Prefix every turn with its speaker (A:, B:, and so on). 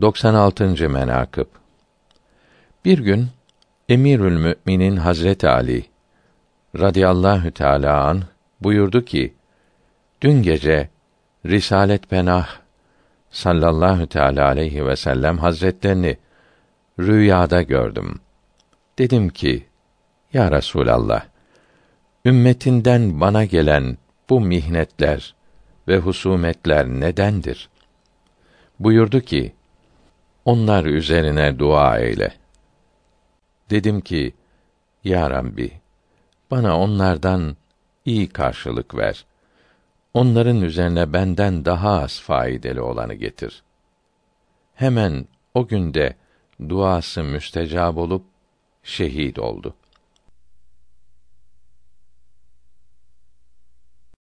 A: 96. menakıb Bir gün Emirül Müminin Hazret Ali radıyallahu teala an buyurdu ki: Dün gece Risalet Penah sallallahu teala aleyhi ve sellem hazretlerini rüyada gördüm. Dedim ki: Ya Resulallah, ümmetinden bana gelen bu mihnetler ve husumetler nedendir? Buyurdu ki: Onlar üzerine dua eyle. Dedim ki: Ya Rabbi, bana onlardan iyi karşılık ver. Onların üzerine benden daha az faydalı olanı getir. Hemen o günde duası müstecab olup şehit oldu.